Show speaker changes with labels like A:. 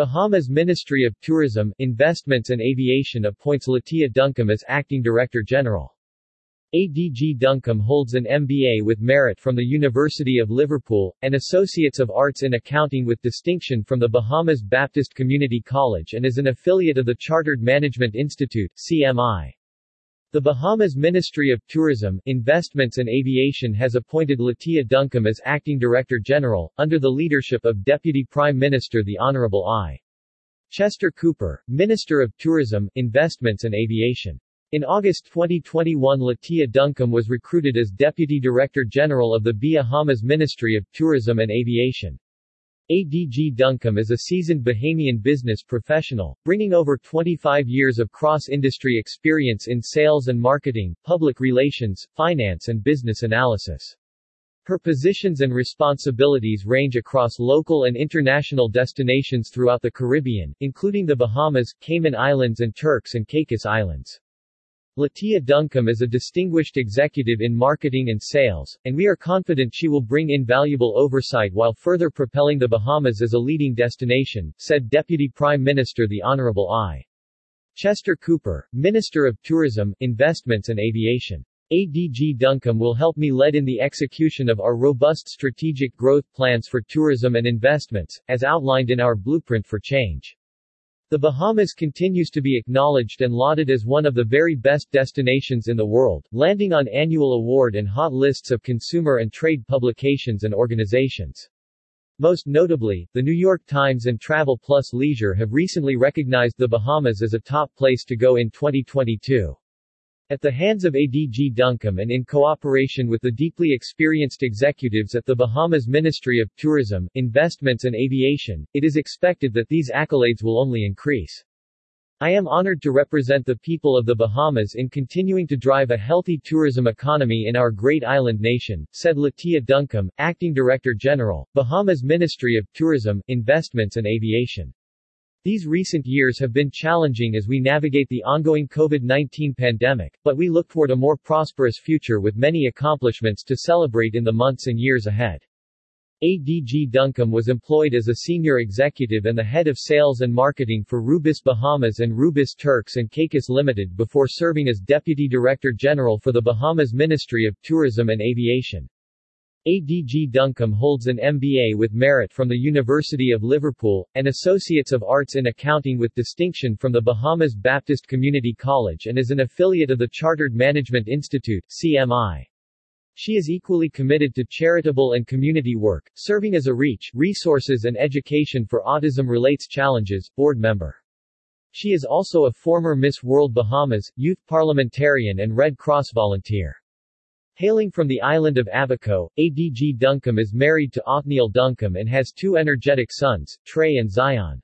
A: Bahamas Ministry of Tourism, Investments and Aviation appoints Latia Duncombe as Acting Director General. ADG Duncombe holds an MBA with merit from the University of Liverpool, and Associates of Arts in Accounting with distinction from the Bahamas Baptist Community College and is an affiliate of the Chartered Management Institute, CMI. The Bahamas Ministry of Tourism, Investments and Aviation has appointed Latia Duncombe as Acting Director General, under the leadership of Deputy Prime Minister the Honorable I. Chester Cooper, Minister of Tourism, Investments and Aviation. In August 2021 Latia Duncombe was recruited as Deputy Director General of the Bahamas Ministry of Tourism and Aviation. ADG Duncombe is a seasoned Bahamian business professional, bringing over 25 years of cross-industry experience in sales and marketing, public relations, finance and business analysis. Her positions and responsibilities range across local and international destinations throughout the Caribbean, including the Bahamas, Cayman Islands and Turks and Caicos Islands. Latia Duncombe is a distinguished executive in marketing and sales, and we are confident she will bring invaluable oversight while further propelling the Bahamas as a leading destination, said Deputy Prime Minister the Honorable I. Chester Cooper, Minister of Tourism, Investments and Aviation. ADG Duncombe will help me lead in the execution of our robust strategic growth plans for tourism and investments, as outlined in our Blueprint for Change. The Bahamas continues to be acknowledged and lauded as one of the very best destinations in the world, landing on annual award and hot lists of consumer and trade publications and organizations. Most notably, the New York Times and Travel Plus Leisure have recently recognized the Bahamas as a top place to go in 2022. At the hands of ADG Duncombe and in cooperation with the deeply experienced executives at the Bahamas Ministry of Tourism, Investments and Aviation, it is expected that these accolades will only increase. I am honored to represent the people of the Bahamas in continuing to drive a healthy tourism economy in our great island nation, said Latia Duncombe, Acting Director General, Bahamas Ministry of Tourism, Investments and Aviation. These recent years have been challenging as we navigate the ongoing COVID-19 pandemic, but we look toward a more prosperous future with many accomplishments to celebrate in the months and years ahead. ADG Duncombe was employed as a senior executive and the head of sales and marketing for Rubis Bahamas and Rubis Turks and Caicos Limited before serving as Deputy Director General for the Bahamas Ministry of Tourism and Aviation. ADG Duncombe holds an MBA with merit from the University of Liverpool, and Associates of Arts in Accounting with distinction from the Bahamas Baptist Community College and is an affiliate of the Chartered Management Institute CMI. She is equally committed to charitable and community work, serving as a REACH Resources and Education for Autism Relates Challenges board member. She is also a former Miss World Bahamas, youth parliamentarian and Red Cross volunteer. Hailing from the island of Abaco, ADG Duncombe is married to Othniel Duncombe and has two energetic sons, Trey and Zion.